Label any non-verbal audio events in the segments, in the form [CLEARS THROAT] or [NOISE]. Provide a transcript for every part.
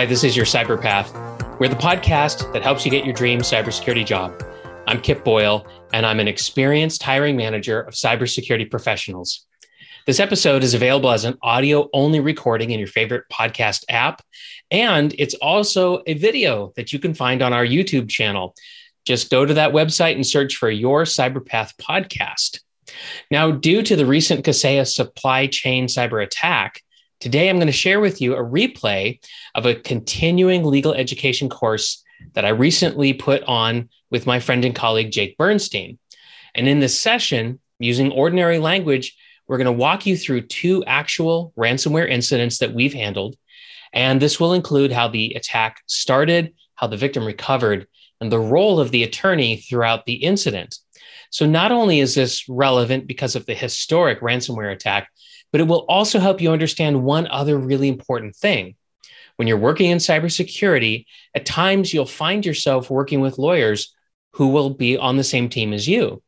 Hi, this is your Cyberpath. We're the podcast that helps you get your dream cybersecurity job. I'm Kip Boyle, and I'm an experienced hiring manager of cybersecurity professionals. This episode is available as an audio only recording in your favorite podcast app, and it's also a video that you can find on our YouTube channel. Just go to that website and search for your Cyberpath podcast. Now, due to the recent Kaseya supply chain cyber attack, Today, I'm going to share with you a replay of a continuing legal education course that I recently put on with my friend and colleague, Jake Bernstein. And in this session, using ordinary language, we're going to walk you through two actual ransomware incidents that we've handled. And this will include how the attack started, how the victim recovered, and the role of the attorney throughout the incident. So, not only is this relevant because of the historic ransomware attack, but it will also help you understand one other really important thing. When you're working in cybersecurity, at times you'll find yourself working with lawyers who will be on the same team as you.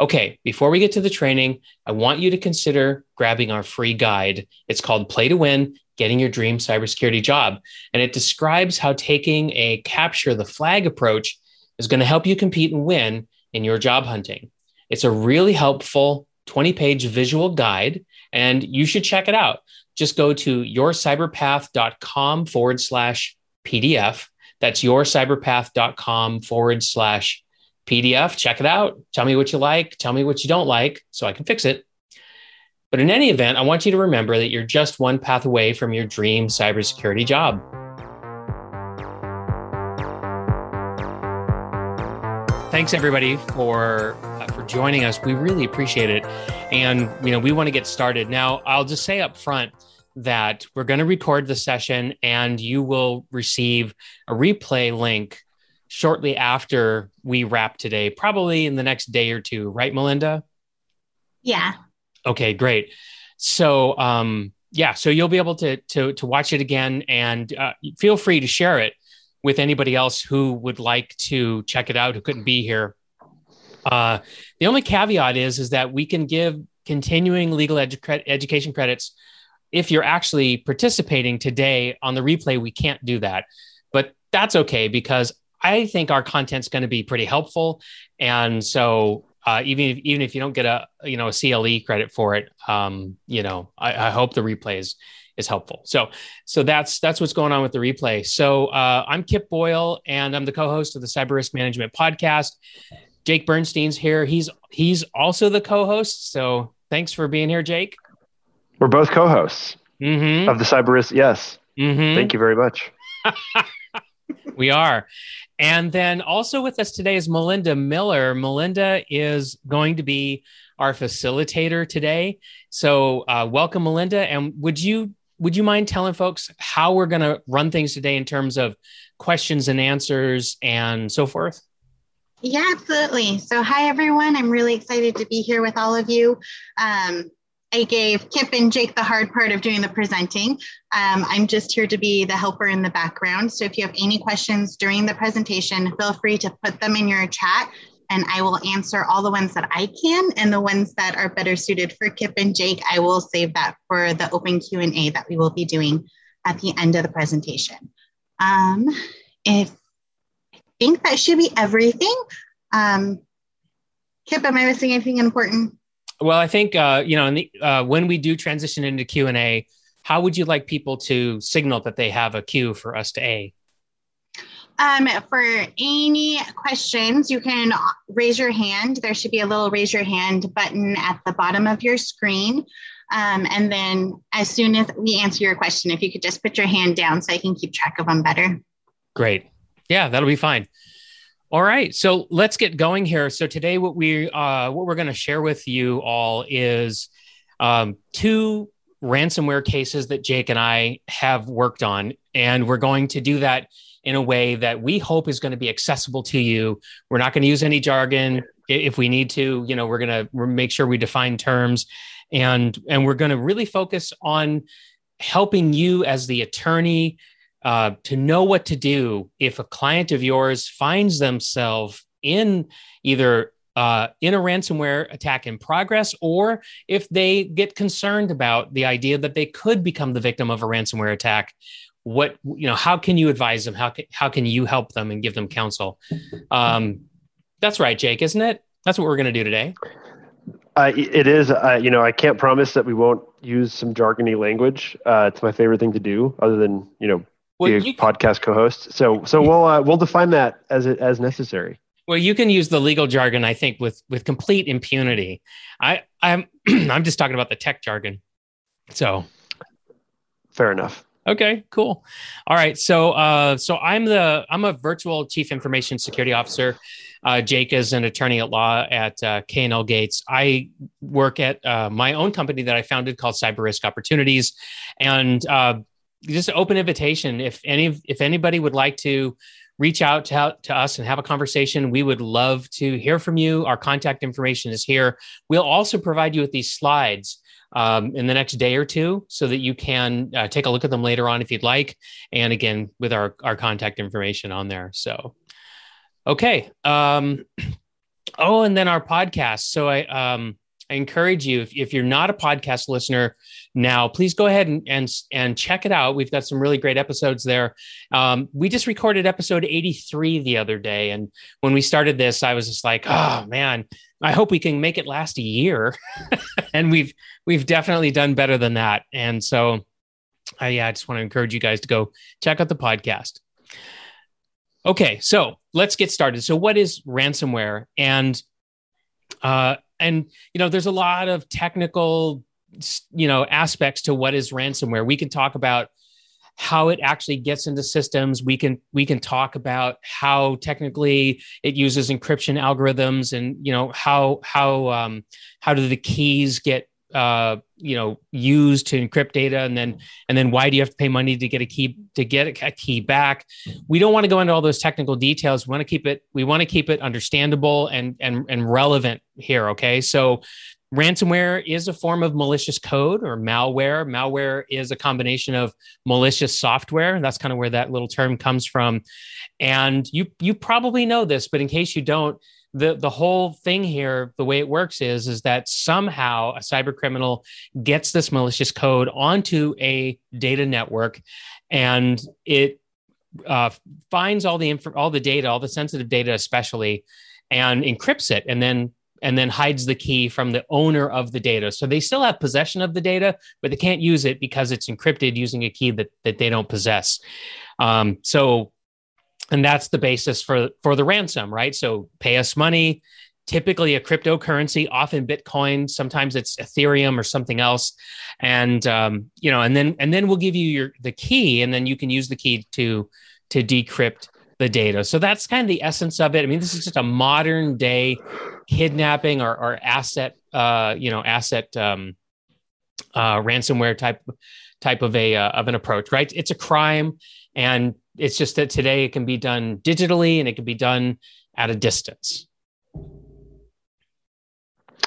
Okay, before we get to the training, I want you to consider grabbing our free guide. It's called Play to Win Getting Your Dream Cybersecurity Job. And it describes how taking a capture the flag approach is going to help you compete and win in your job hunting. It's a really helpful 20 page visual guide and you should check it out. Just go to yourcyberpath.com forward slash PDF. That's yourcyberpath.com forward slash PDF. Check it out. Tell me what you like. Tell me what you don't like so I can fix it. But in any event, I want you to remember that you're just one path away from your dream cybersecurity job. Thanks, everybody, for for joining us. We really appreciate it. And, you know, we want to get started. Now, I'll just say up front that we're going to record the session and you will receive a replay link shortly after we wrap today, probably in the next day or two, right, Melinda? Yeah. Okay, great. So, um, yeah, so you'll be able to to to watch it again, and uh, feel free to share it with anybody else who would like to check it out who couldn't be here. Uh, the only caveat is is that we can give continuing legal edu- education credits if you're actually participating today on the replay. We can't do that, but that's okay because I think our content's going to be pretty helpful, and so uh, even if, even if you don't get a you know a CLE credit for it, um, you know I, I hope the replay is helpful. So so that's that's what's going on with the replay. So uh, I'm Kip Boyle, and I'm the co-host of the Cyber Risk Management Podcast. Jake Bernstein's here. He's he's also the co-host. So thanks for being here, Jake. We're both co-hosts mm-hmm. of the Cyber Risk. Yes. Mm-hmm. Thank you very much. [LAUGHS] we are. And then also with us today is Melinda Miller. Melinda is going to be our facilitator today. So uh, welcome, Melinda. And would you would you mind telling folks how we're going to run things today in terms of questions and answers and so forth? Yeah, absolutely. So, hi, everyone. I'm really excited to be here with all of you. Um, I gave Kip and Jake the hard part of doing the presenting. Um, I'm just here to be the helper in the background. So, if you have any questions during the presentation, feel free to put them in your chat and I will answer all the ones that I can and the ones that are better suited for Kip and Jake, I will save that for the open Q&A that we will be doing at the end of the presentation. Um, if I think that should be everything. Um, Kip, am I missing anything important? Well, I think uh, you know, the, uh, when we do transition into Q and A, how would you like people to signal that they have a queue for us to A? Um, for any questions, you can raise your hand. There should be a little raise your hand button at the bottom of your screen. Um, and then as soon as we answer your question, if you could just put your hand down so I can keep track of them better. Great. Yeah, that'll be fine. All right, so let's get going here. So today, what we uh, what we're going to share with you all is um, two ransomware cases that Jake and I have worked on, and we're going to do that in a way that we hope is going to be accessible to you. We're not going to use any jargon. If we need to, you know, we're going to make sure we define terms, and and we're going to really focus on helping you as the attorney uh, to know what to do if a client of yours finds themselves in either uh, in a ransomware attack in progress, or if they get concerned about the idea that they could become the victim of a ransomware attack. What you know how can you advise them? How can, how can you help them and give them counsel? Um, that's right jake isn't it? That's what we're going to do today. Uh, it is uh, you know i can't promise that we won't use some jargony language. Uh, it's my favorite thing to do other than you know well, be a you, podcast co-host. So so we'll uh, we'll define that as it as necessary. Well you can use the legal jargon i think with with complete impunity. I i'm [CLEARS THROAT] i'm just talking about the tech jargon. So fair enough Okay, cool. All right, so uh, so I'm the I'm a virtual chief information security officer. Uh, Jake is an attorney at law at uh, K&L Gates. I work at uh, my own company that I founded called Cyber Risk Opportunities, and uh, just an open invitation if any if anybody would like to reach out to, to us and have a conversation. We would love to hear from you. Our contact information is here. We'll also provide you with these slides um, in the next day or two so that you can uh, take a look at them later on if you'd like. And again, with our, our contact information on there. So, okay. Um, [CLEARS THROAT] oh, and then our podcast. So I, um, I encourage you, if, if you're not a podcast listener now, please go ahead and, and, and check it out. We've got some really great episodes there. Um, we just recorded episode 83 the other day. And when we started this, I was just like, oh man, I hope we can make it last a year. [LAUGHS] and we've we've definitely done better than that. And so I yeah, I just want to encourage you guys to go check out the podcast. Okay, so let's get started. So what is ransomware? And uh and you know, there's a lot of technical you know aspects to what is ransomware. We can talk about how it actually gets into systems we can we can talk about how technically it uses encryption algorithms and you know how how um, how do the keys get uh, you know used to encrypt data and then and then why do you have to pay money to get a key to get a key back we don't want to go into all those technical details we want to keep it we want to keep it understandable and and and relevant here okay so ransomware is a form of malicious code or malware. Malware is a combination of malicious software. And that's kind of where that little term comes from. And you you probably know this, but in case you don't, the the whole thing here, the way it works is is that somehow a cyber criminal gets this malicious code onto a data network, and it uh, finds all the inf- all the data, all the sensitive data, especially, and encrypts it, and then and then hides the key from the owner of the data. So they still have possession of the data, but they can't use it because it's encrypted using a key that, that they don't possess. Um, so, and that's the basis for, for the ransom, right? So pay us money, typically a cryptocurrency, often Bitcoin, sometimes it's Ethereum or something else. And, um, you know, and then, and then we'll give you your, the key and then you can use the key to, to decrypt the data. So that's kind of the essence of it. I mean, this is just a modern day kidnapping or, or asset, uh, you know, asset um, uh, ransomware type type of a uh, of an approach, right? It's a crime, and it's just that today it can be done digitally and it can be done at a distance,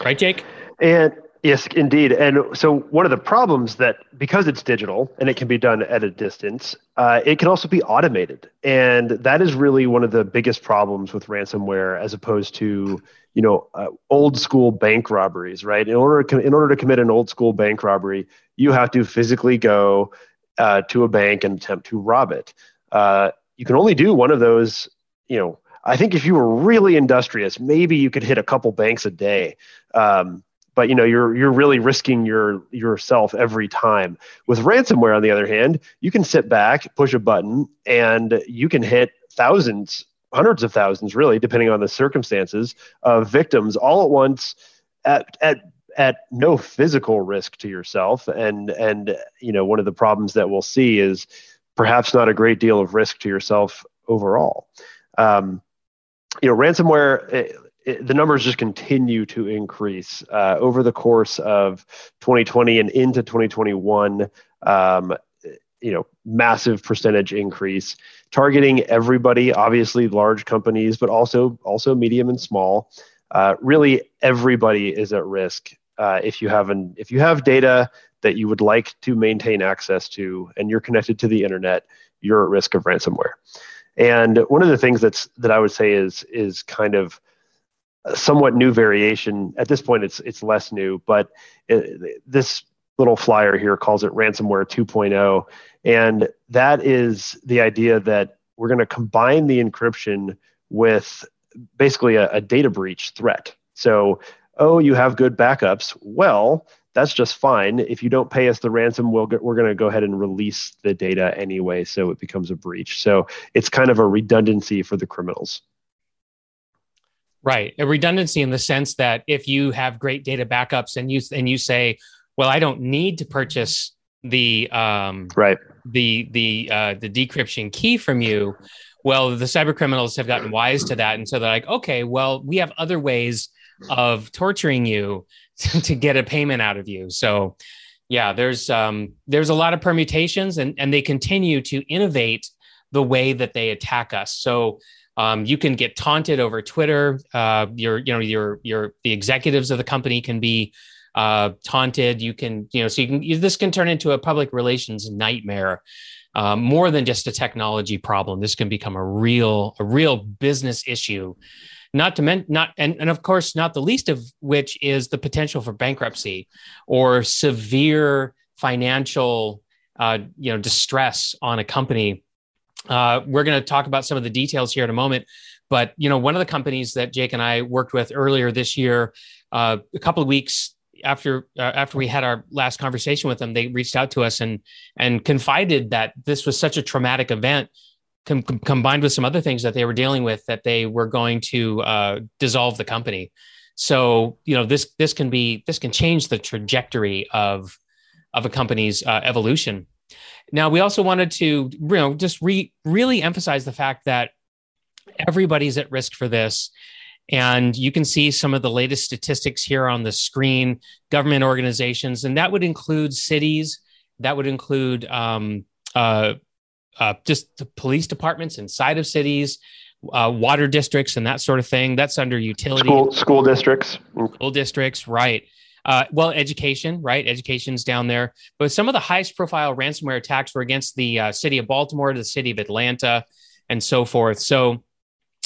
right, Jake? And Yes, indeed. And so one of the problems that because it's digital and it can be done at a distance, uh, it can also be automated, and that is really one of the biggest problems with ransomware, as opposed to you know uh, old school bank robberies. Right? In order to, in order to commit an old school bank robbery, you have to physically go uh, to a bank and attempt to rob it. Uh, you can only do one of those. You know, I think if you were really industrious, maybe you could hit a couple banks a day. Um, but you know you're you're really risking your yourself every time with ransomware on the other hand you can sit back push a button and you can hit thousands hundreds of thousands really depending on the circumstances of victims all at once at at at no physical risk to yourself and and you know one of the problems that we'll see is perhaps not a great deal of risk to yourself overall um, you know ransomware eh, it, the numbers just continue to increase uh, over the course of 2020 and into 2021. Um, you know, massive percentage increase, targeting everybody. Obviously, large companies, but also also medium and small. Uh, really, everybody is at risk uh, if you have an if you have data that you would like to maintain access to, and you're connected to the internet, you're at risk of ransomware. And one of the things that's that I would say is is kind of somewhat new variation. At this point, it's it's less new, but it, this little flyer here calls it ransomware 2.0. And that is the idea that we're going to combine the encryption with basically a, a data breach threat. So, oh, you have good backups. Well, that's just fine. If you don't pay us the ransom, we'll get, we're going to go ahead and release the data anyway, so it becomes a breach. So it's kind of a redundancy for the criminals. Right, a redundancy in the sense that if you have great data backups and you and you say, well, I don't need to purchase the um, right the the uh, the decryption key from you. Well, the cyber criminals have gotten wise to that, and so they're like, okay, well, we have other ways of torturing you [LAUGHS] to, to get a payment out of you. So, yeah, there's um, there's a lot of permutations, and and they continue to innovate the way that they attack us. So. Um, you can get taunted over Twitter. Uh, your, you know, your, your, the executives of the company can be uh, taunted. You can, you know, so you can, you, this can turn into a public relations nightmare. Um, more than just a technology problem, this can become a real, a real business issue. Not to mention, not and, and of course, not the least of which is the potential for bankruptcy or severe financial, uh, you know, distress on a company. Uh, we're going to talk about some of the details here in a moment, but you know, one of the companies that Jake and I worked with earlier this year, uh, a couple of weeks after uh, after we had our last conversation with them, they reached out to us and and confided that this was such a traumatic event, com- com- combined with some other things that they were dealing with, that they were going to uh, dissolve the company. So you know this this can be this can change the trajectory of of a company's uh, evolution. Now we also wanted to you know just re- really emphasize the fact that everybody's at risk for this and you can see some of the latest statistics here on the screen, government organizations, and that would include cities, that would include um, uh, uh, just the police departments inside of cities, uh, water districts, and that sort of thing. That's under utility. School, school districts. School districts, right. Uh, well, education, right? Education's down there. But some of the highest profile ransomware attacks were against the uh, city of Baltimore, the city of Atlanta, and so forth. So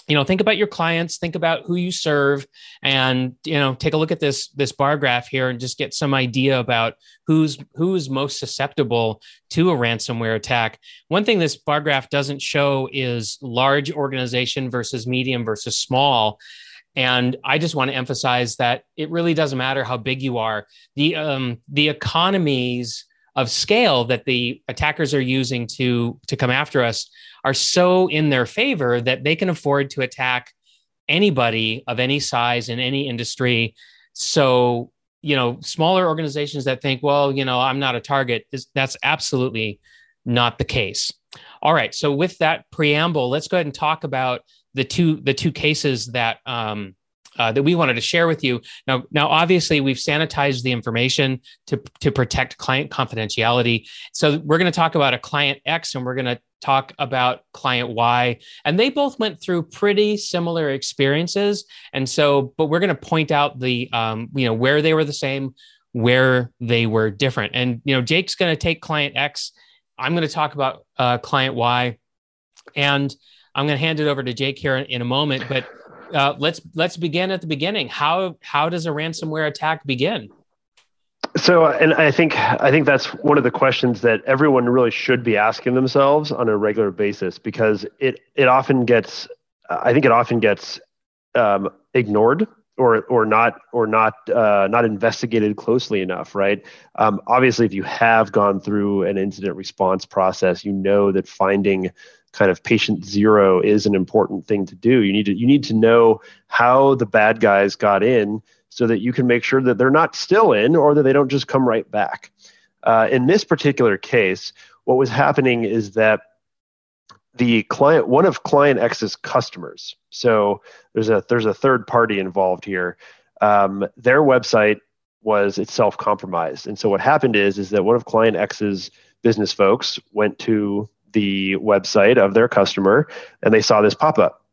you know think about your clients think about who you serve and you know take a look at this this bar graph here and just get some idea about who's who's most susceptible to a ransomware attack one thing this bar graph doesn't show is large organization versus medium versus small and I just want to emphasize that it really doesn't matter how big you are. The um, the economies of scale that the attackers are using to to come after us are so in their favor that they can afford to attack anybody of any size in any industry. So, you know, smaller organizations that think, well, you know, I'm not a target, is that's absolutely not the case. All right. So with that preamble, let's go ahead and talk about the two the two cases that um, uh, that we wanted to share with you. Now, now, obviously, we've sanitized the information to to protect client confidentiality. So we're going to talk about a client X, and we're going to talk about client Y, and they both went through pretty similar experiences. And so, but we're going to point out the um, you know where they were the same, where they were different. And you know, Jake's going to take client X. I'm going to talk about uh, client Y, and I'm going to hand it over to Jake here in, in a moment, but uh, let's let's begin at the beginning. How how does a ransomware attack begin? So, and I think I think that's one of the questions that everyone really should be asking themselves on a regular basis because it it often gets I think it often gets um, ignored or or not or not uh, not investigated closely enough, right? Um, obviously, if you have gone through an incident response process, you know that finding kind of patient zero is an important thing to do. You need to you need to know how the bad guys got in so that you can make sure that they're not still in or that they don't just come right back. Uh, in this particular case, what was happening is that the client, one of client X's customers, so there's a there's a third party involved here. Um, their website was itself compromised, and so what happened is is that one of client X's business folks went to the website of their customer and they saw this pop up.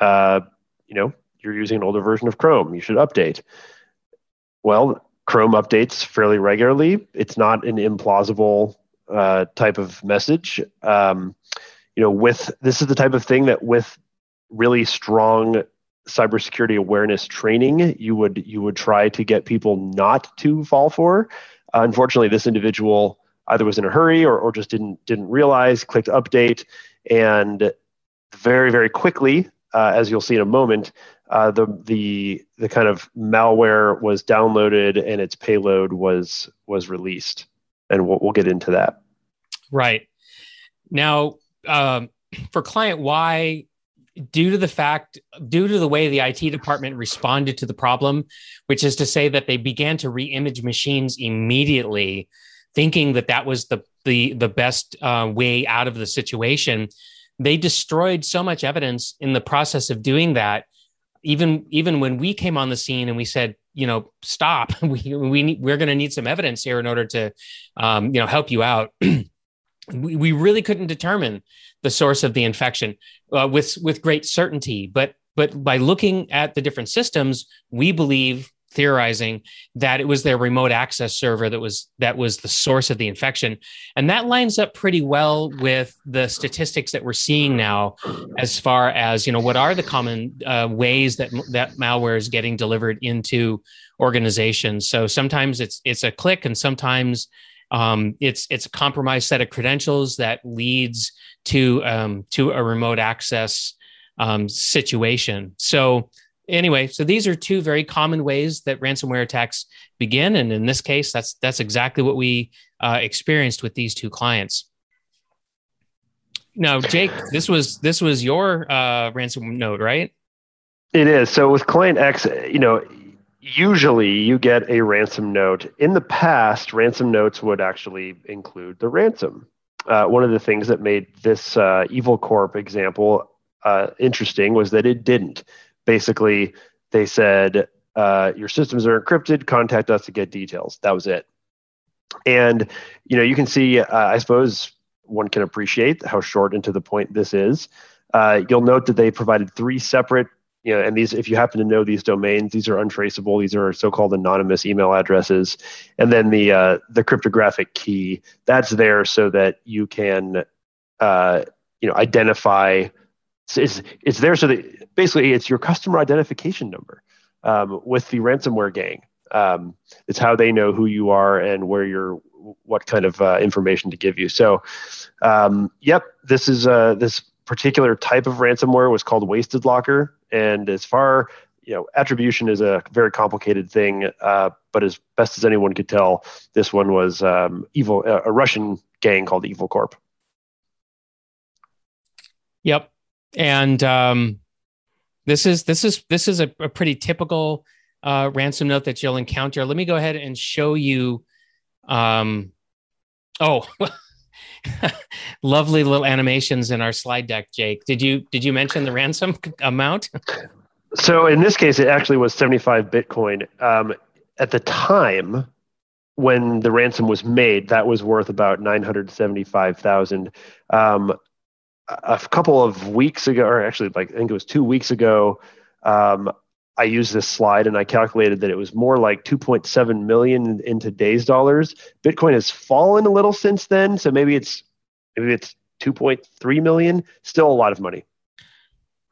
Uh, you know, you're using an older version of Chrome, you should update. Well, Chrome updates fairly regularly. It's not an implausible uh, type of message. Um, you know, with this is the type of thing that with really strong cybersecurity awareness training, you would you would try to get people not to fall for. Uh, unfortunately, this individual either was in a hurry or, or just didn't didn't realize, clicked update, and very very quickly, uh, as you'll see in a moment, uh, the the the kind of malware was downloaded and its payload was was released, and we'll, we'll get into that. Right now, um, [CLEARS THROAT] for client Y, due to the fact, due to the way the IT department responded to the problem, which is to say that they began to re-image machines immediately, thinking that that was the the the best uh, way out of the situation. They destroyed so much evidence in the process of doing that. Even even when we came on the scene and we said you know stop [LAUGHS] we we need, we're going to need some evidence here in order to um, you know help you out. [CLEARS THROAT] We, we really couldn't determine the source of the infection uh, with with great certainty. But but by looking at the different systems we believe theorizing that it was their remote access server that was that was the source of the infection. And that lines up pretty well with the statistics that we're seeing now as far as you know what are the common uh, ways that that malware is getting delivered into organizations. So sometimes it's it's a click and sometimes um, it's it's a compromised set of credentials that leads to um, to a remote access um, situation. So anyway, so these are two very common ways that ransomware attacks begin, and in this case, that's that's exactly what we uh, experienced with these two clients. Now, Jake, this was this was your uh, ransom note, right? It is. So with client X, you know, usually you get a ransom note. In the past, ransom notes would actually include the ransom. Uh, one of the things that made this uh, Evil Corp example uh, interesting was that it didn't basically they said uh, your systems are encrypted contact us to get details. That was it. And you know you can see uh, i suppose one can appreciate how short and to the point this is. Uh, you'll note that they provided three separate you know and these if you happen to know these domains these are untraceable. These are so-called anonymous email addresses. And then the uh, the cryptographic key that's there so that you can uh, you know identify it's, it's there so that basically it's your customer identification number um, with the ransomware gang. Um, it's how they know who you are and where you're, what kind of uh, information to give you. So, um, yep, this is uh, this particular type of ransomware was called Wasted Locker, and as far you know, attribution is a very complicated thing, uh, but as best as anyone could tell, this one was um, evil, a Russian gang called Evil Corp. Yep, and um, this is this is this is a, a pretty typical uh, ransom note that you'll encounter. Let me go ahead and show you. Um, oh, [LAUGHS] lovely little animations in our slide deck, Jake. Did you did you mention the ransom amount? so in this case, it actually was seventy five Bitcoin. Um, at the time when the ransom was made, that was worth about nine hundred seventy five thousand. Um, a couple of weeks ago, or actually, like I think it was two weeks ago, um, I used this slide and I calculated that it was more like 2.7 million in today's dollars. Bitcoin has fallen a little since then, so maybe it's maybe it's 2.3 million. Still a lot of money.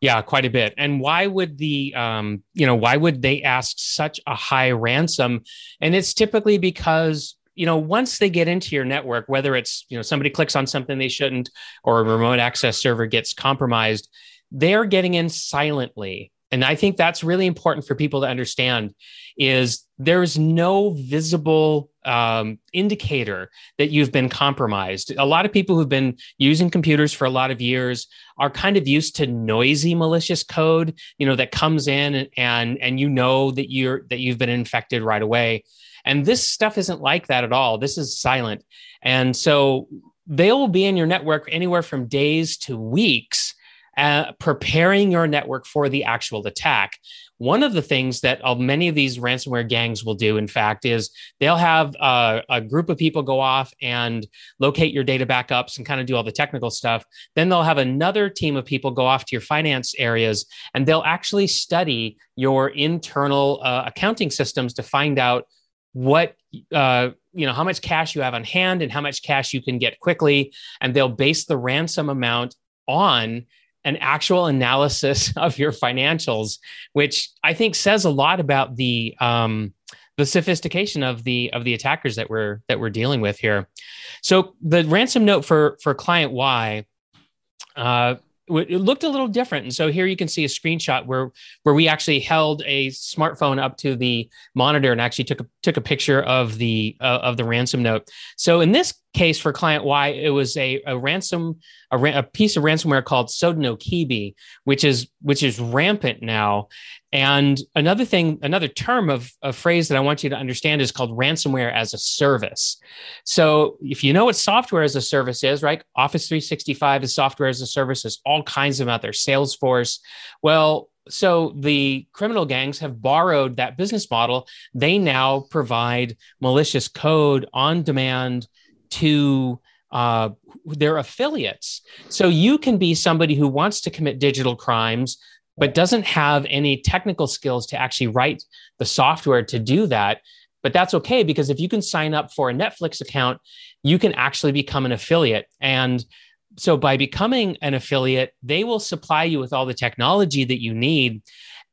Yeah, quite a bit. And why would the um, you know why would they ask such a high ransom? And it's typically because you know once they get into your network whether it's you know somebody clicks on something they shouldn't or a remote access server gets compromised they're getting in silently. And i think that's really important for people to understand is there's no visible um, indicator that you've been compromised. A lot of people who've been using computers for a lot of years are kind of used to noisy malicious code you know that comes in and and, and you know that you're that you've been infected right away and this stuff isn't like that at all. This is silent. And so they will be in your network anywhere from days to weeks, uh, preparing your network for the actual attack. One of the things that uh, many of these ransomware gangs will do, in fact, is they'll have uh, a group of people go off and locate your data backups and kind of do all the technical stuff. Then they'll have another team of people go off to your finance areas and they'll actually study your internal uh, accounting systems to find out what uh, you know how much cash you have on hand and how much cash you can get quickly and they'll base the ransom amount on an actual analysis [LAUGHS] of your financials which i think says a lot about the um, the sophistication of the of the attackers that we're that we're dealing with here. So the ransom note for for client Y uh, it looked a little different. And so here you can see a screenshot where where we actually held a smartphone up to the monitor and actually took a took a picture of the uh, of the ransom note. So in this case for client Y, it was a, a ransom a, a piece of ransomware called Sodinokibi, which is which is rampant now. And another thing, another term of a phrase that I want you to understand is called ransomware as a service. So if you know what software as a service is, right? Office 365 is software as a service. There's all kinds of out there. Salesforce. Well, so the criminal gangs have borrowed that business model. They now provide malicious code on demand to uh, their affiliates. So you can be somebody who wants to commit digital crimes, but doesn't have any technical skills to actually write the software to do that. But that's okay because if you can sign up for a Netflix account, you can actually become an affiliate. And so by becoming an affiliate, they will supply you with all the technology that you need.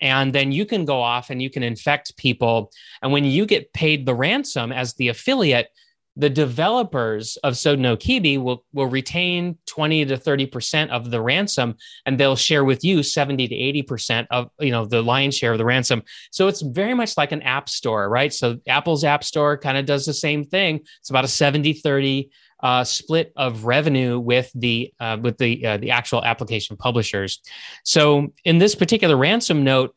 And then you can go off and you can infect people. And when you get paid the ransom as the affiliate, the developers of Sodinokibi will, will retain 20 to 30% of the ransom and they'll share with you 70 to 80% of, you know, the lion's share of the ransom. So it's very much like an app store, right? So Apple's app store kind of does the same thing. It's about a 70 30 uh, split of revenue with the uh, with the uh, the actual application publishers. So in this particular ransom note,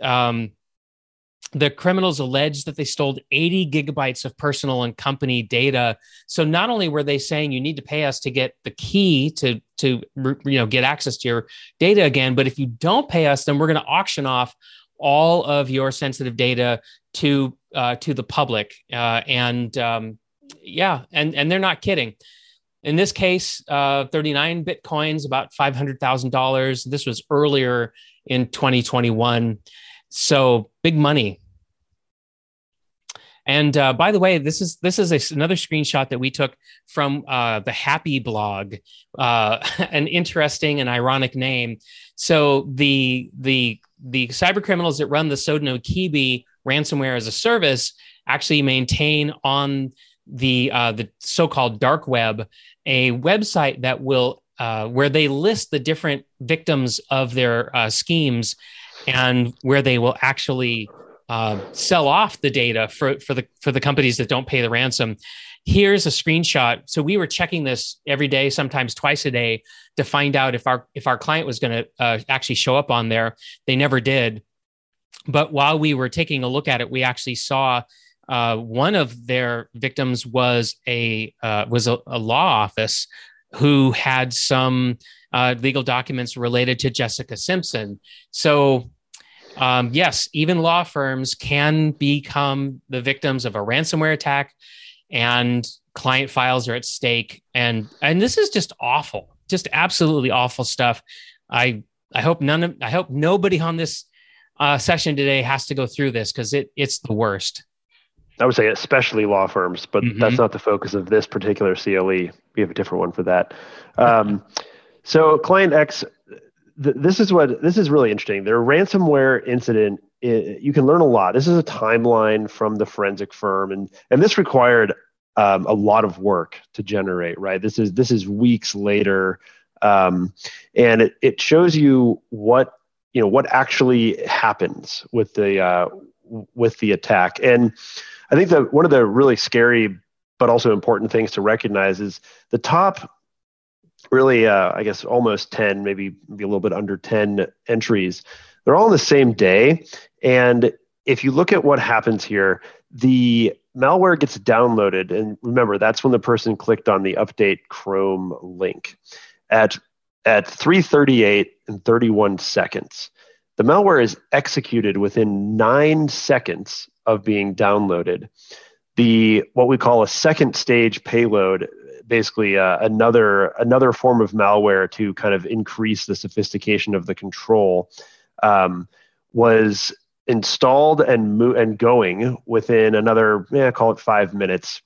um, the criminals alleged that they stole 80 gigabytes of personal and company data. So not only were they saying you need to pay us to get the key to to you know get access to your data again but if you don't pay us then we're going to auction off all of your sensitive data to uh, to the public. Uh, and um, yeah and and they're not kidding. In this case uh, 39 bitcoins about $500000 this was earlier in 2021 so big money. And uh, by the way, this is this is a, another screenshot that we took from uh, the Happy blog, uh, [LAUGHS] an interesting and ironic name. So the the the cyber criminals that run the Sodinokibi ransomware as a service actually maintain on the uh, the so-called dark web a website that will uh, where they list the different victims of their uh, schemes and where they will actually uh, sell off the data for, for the for the companies that don't pay the ransom. Here's a screenshot. So we were checking this every day, sometimes twice a day, to find out if our if our client was going to uh, actually show up on there. They never did. But while we were taking a look at it, we actually saw uh, one of their victims was a uh, was a, a, law office who had some uh, legal documents related to Jessica Simpson. So um, yes, even law firms can become the victims of a ransomware attack, and client files are at stake. And and this is just awful, just absolutely awful stuff. I I hope none of I hope nobody on this uh, session today has to go through this because it it's the worst. I would say especially law firms, but mm-hmm. that's not the focus of this particular CLE. We have a different one for that. Um, so client X th- this is what this is really interesting. Their ransomware incident, it, you can learn a lot. This is a timeline from the forensic firm, and and this required um, a lot of work to generate. Right, this is this is weeks later, um, and it it shows you what you know what actually happens with the uh, with the attack. And I think that one of the really scary but also important things to recognize is the top really, uh, I guess, almost 10, maybe, maybe a little bit under 10 entries. They're all on the same day. And if you look at what happens here, the malware gets downloaded. And remember, that's when the person clicked on the update Chrome link at, at 338 and 31 seconds. The malware is executed within nine seconds of being downloaded. The what we call a second stage payload basically uh, another another form of malware to kind of increase the sophistication of the control um, was installed and mo- and going within another yeah, call it five minutes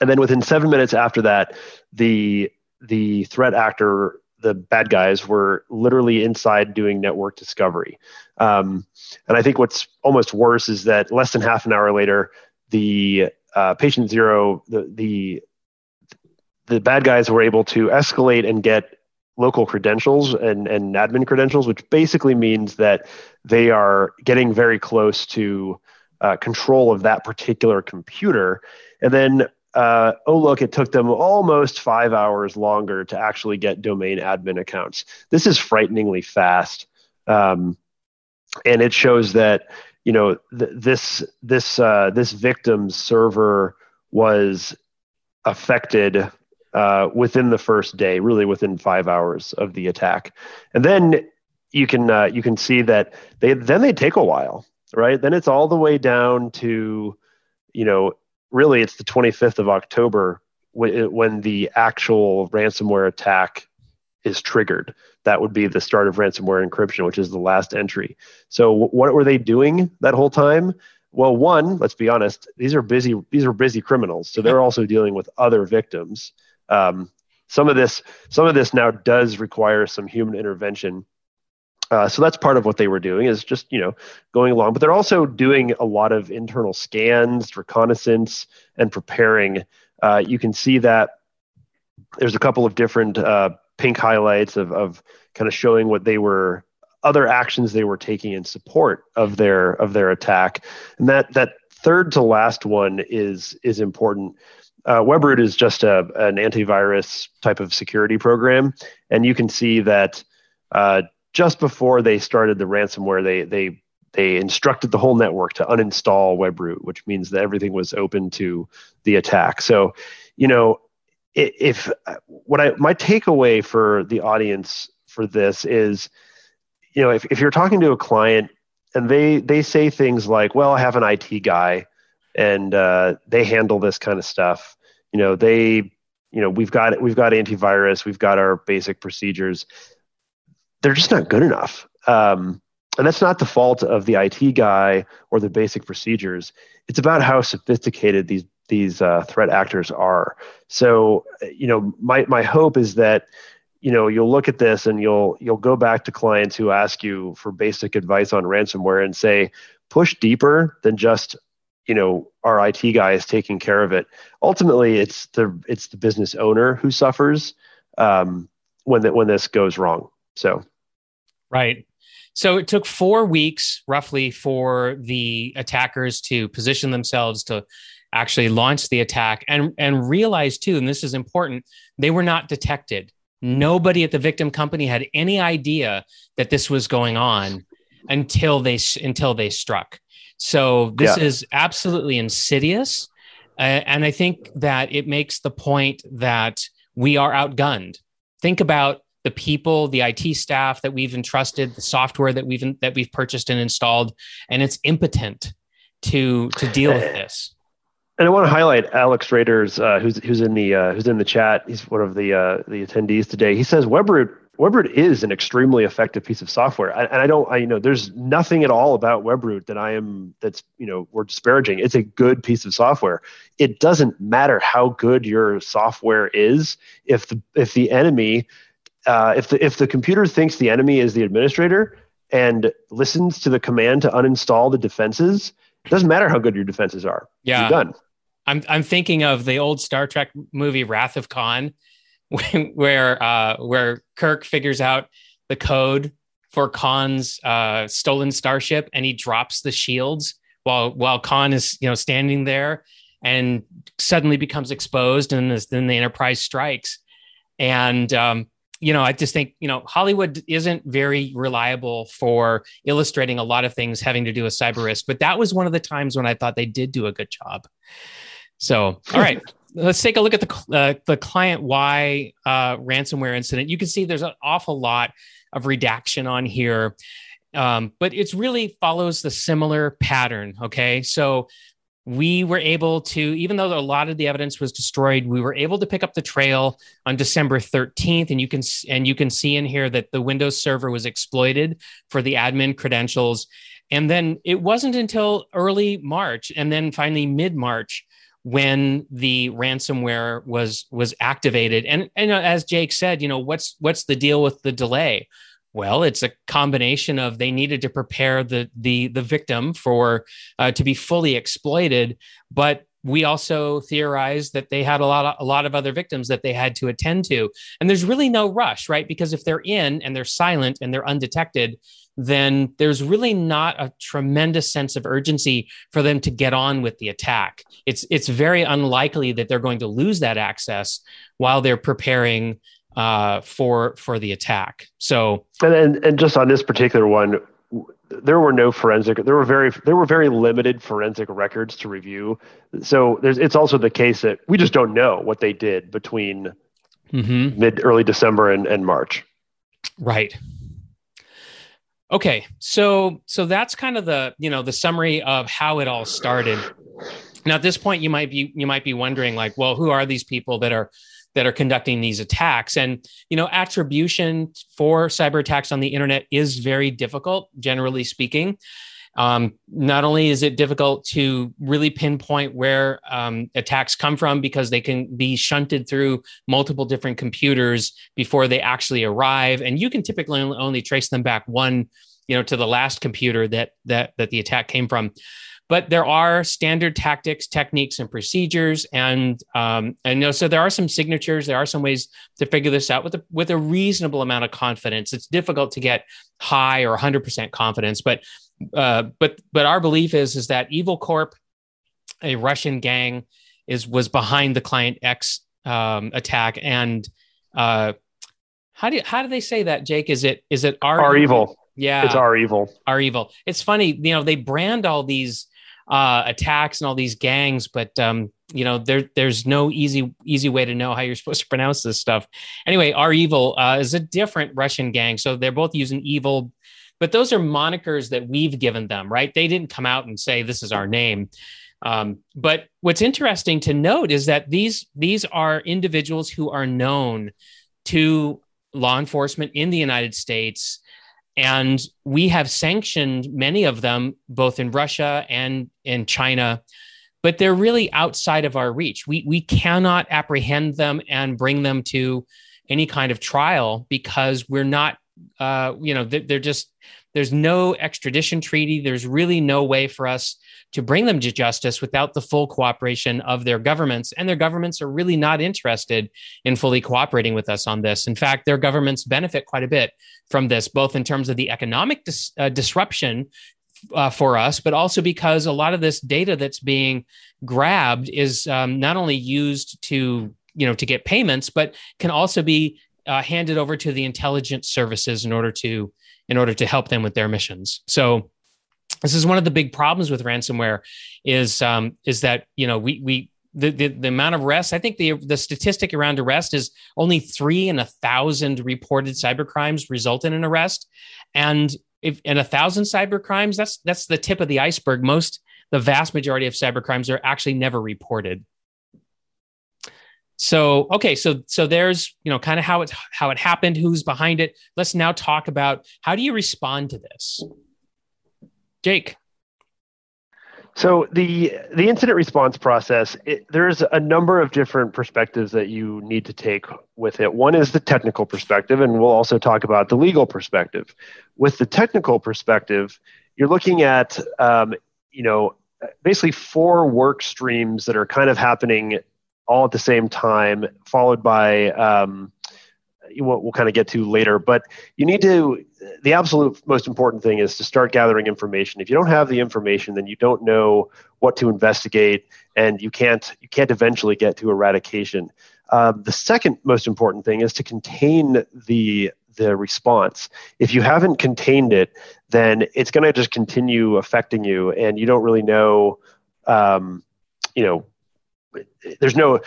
and then within seven minutes after that the the threat actor the bad guys were literally inside doing network discovery. Um, and I think what's almost worse is that less than half an hour later, the uh, patient zero, the the the bad guys were able to escalate and get local credentials and, and admin credentials, which basically means that they are getting very close to uh, control of that particular computer. And then, uh, oh, look, it took them almost five hours longer to actually get domain admin accounts. This is frighteningly fast. Um, and it shows that, you know, th- this, this, uh, this victim's server was affected uh, within the first day, really within five hours of the attack, and then you can uh, you can see that they then they take a while, right? Then it's all the way down to, you know, really it's the 25th of October when, when the actual ransomware attack is triggered. That would be the start of ransomware encryption, which is the last entry. So what were they doing that whole time? Well, one, let's be honest, these are busy. These are busy criminals, so they're also dealing with other victims. Um, some of this, some of this now does require some human intervention. Uh, so that's part of what they were doing is just you know going along, but they're also doing a lot of internal scans, reconnaissance, and preparing. Uh, you can see that there's a couple of different uh, pink highlights of, of kind of showing what they were other actions they were taking in support of their of their attack and that that third to last one is is important uh, Webroot is just a, an antivirus type of security program, and you can see that uh, just before they started the ransomware, they they they instructed the whole network to uninstall Webroot, which means that everything was open to the attack. So, you know, if, what I my takeaway for the audience for this is, you know, if, if you're talking to a client and they they say things like, "Well, I have an IT guy." and uh, they handle this kind of stuff. You know, they, you know, we've got we've got antivirus, we've got our basic procedures. They're just not good enough. Um, and that's not the fault of the IT guy or the basic procedures. It's about how sophisticated these these uh, threat actors are. So, you know, my my hope is that you know you'll look at this and you'll you'll go back to clients who ask you for basic advice on ransomware and say push deeper than just you know our IT guy is taking care of it. Ultimately, it's the it's the business owner who suffers um, when that when this goes wrong. So, right. So it took four weeks roughly for the attackers to position themselves to actually launch the attack and and realize too, and this is important, they were not detected. Nobody at the victim company had any idea that this was going on until they until they struck. So this yeah. is absolutely insidious. Uh, and I think that it makes the point that we are outgunned. Think about the people, the IT staff that we've entrusted, the software that we've that we've purchased and installed, and it's impotent to to deal with this. And I want to highlight Alex Raiders, uh, who's who's in the uh, who's in the chat. He's one of the uh, the attendees today. He says Webroot Webroot is an extremely effective piece of software, and I don't, I you know, there's nothing at all about Webroot that I am that's you know we're disparaging. It's a good piece of software. It doesn't matter how good your software is if the if the enemy, uh, if the if the computer thinks the enemy is the administrator and listens to the command to uninstall the defenses, it doesn't matter how good your defenses are. Yeah, You're done. I'm I'm thinking of the old Star Trek movie Wrath of Khan [LAUGHS] where uh, where Kirk figures out the code for Khan's uh, stolen starship, and he drops the shields while while Khan is you know standing there, and suddenly becomes exposed, and then the Enterprise strikes, and um, you know I just think you know Hollywood isn't very reliable for illustrating a lot of things having to do with cyber risk, but that was one of the times when I thought they did do a good job. So, all right [LAUGHS] let's take a look at the uh, the client Y uh, ransomware incident. You can see there's an awful lot of redaction on here, um, but it really follows the similar pattern. Okay, so we were able to, even though a lot of the evidence was destroyed, we were able to pick up the trail on December 13th, and you can and you can see in here that the Windows server was exploited for the admin credentials. And then it wasn't until early March, and then finally mid March, when the ransomware was was activated. And and as Jake said, you know what's what's the deal with the delay? Well, it's a combination of they needed to prepare the the the victim for uh, to be fully exploited, but we also theorized that they had a lot of, a lot of other victims that they had to attend to and there's really no rush right because if they're in and they're silent and they're undetected then there's really not a tremendous sense of urgency for them to get on with the attack. It's it's very unlikely that they're going to lose that access while they're preparing uh, for for the attack. So and, and and just on this particular one there were no forensic there were very there were very limited forensic records to review. So there's it's also the case that we just don't know what they did between mm-hmm. mid early december and, and march. Right okay so so that's kind of the you know the summary of how it all started now at this point you might be you might be wondering like well who are these people that are that are conducting these attacks. And you know, attribution for cyber attacks on the internet is very difficult, generally speaking. Um, not only is it difficult to really pinpoint where um, attacks come from because they can be shunted through multiple different computers before they actually arrive, and you can typically only trace them back one, you know, to the last computer that that that the attack came from. But there are standard tactics, techniques, and procedures, and um, and you know, so there are some signatures. There are some ways to figure this out with a with a reasonable amount of confidence. It's difficult to get high or 100% confidence, but uh, but but our belief is is that Evil Corp, a Russian gang, is was behind the Client X um, attack, and uh, how do you, how do they say that, Jake? Is it is it our, our evil? Yeah, it's our evil. Our evil. It's funny, you know, they brand all these uh, attacks and all these gangs, but um, you know there there's no easy easy way to know how you're supposed to [LAUGHS] pronounce this stuff. Anyway, REvil uh, is a different Russian gang, so they're both using evil, but those are monikers that we've given them, right? They didn't come out and say this is our name. Um, but what's interesting to note is that these these are individuals who are known to law enforcement in the United States and we have sanctioned many of them, both in Russia and in China, but they're really outside of our reach. We, we cannot apprehend them and bring them to any kind of trial because we're not, uh, you know, they're just, there's no extradition treaty. There's really no way for us to bring them to justice without the full cooperation of their governments. And their governments are really not interested in fully cooperating with us on this. In fact, their governments benefit quite a bit from this, both in terms of the economic dis- uh, disruption uh, for us, but also because a lot of this data that's being grabbed is um, not only used to you know to get payments, but can also be uh, handed over to the intelligence services in order to in order to help them with their missions. So this is one of the big problems with ransomware is um, is that you know we we the, the, the amount of arrests i think the the statistic around arrest is only three in a thousand reported cyber crimes result in an arrest. And if in a thousand cyber crimes that's that's the tip of the iceberg. Most the vast majority of cyber crimes are actually never reported so okay so so there's you know kind of how it's how it happened who's behind it let's now talk about how do you respond to this Jake. So the the incident response process, it, there's a number of different perspectives that you need to take with it. One is the technical perspective, and we'll also talk about the legal perspective. With the technical perspective, you're looking at um, you know basically four work streams that are kind of happening all at the same time, followed by um, what we'll kind of get to later. But you need to, the absolute most important thing is to start gathering information. If you don't have the information, then you don't know what to investigate, and you can't you can't eventually get to eradication. Um, the second most important thing is to contain the the response. If you haven't contained it, then it's going to just continue affecting you, and you don't really know. Um, you know, there's no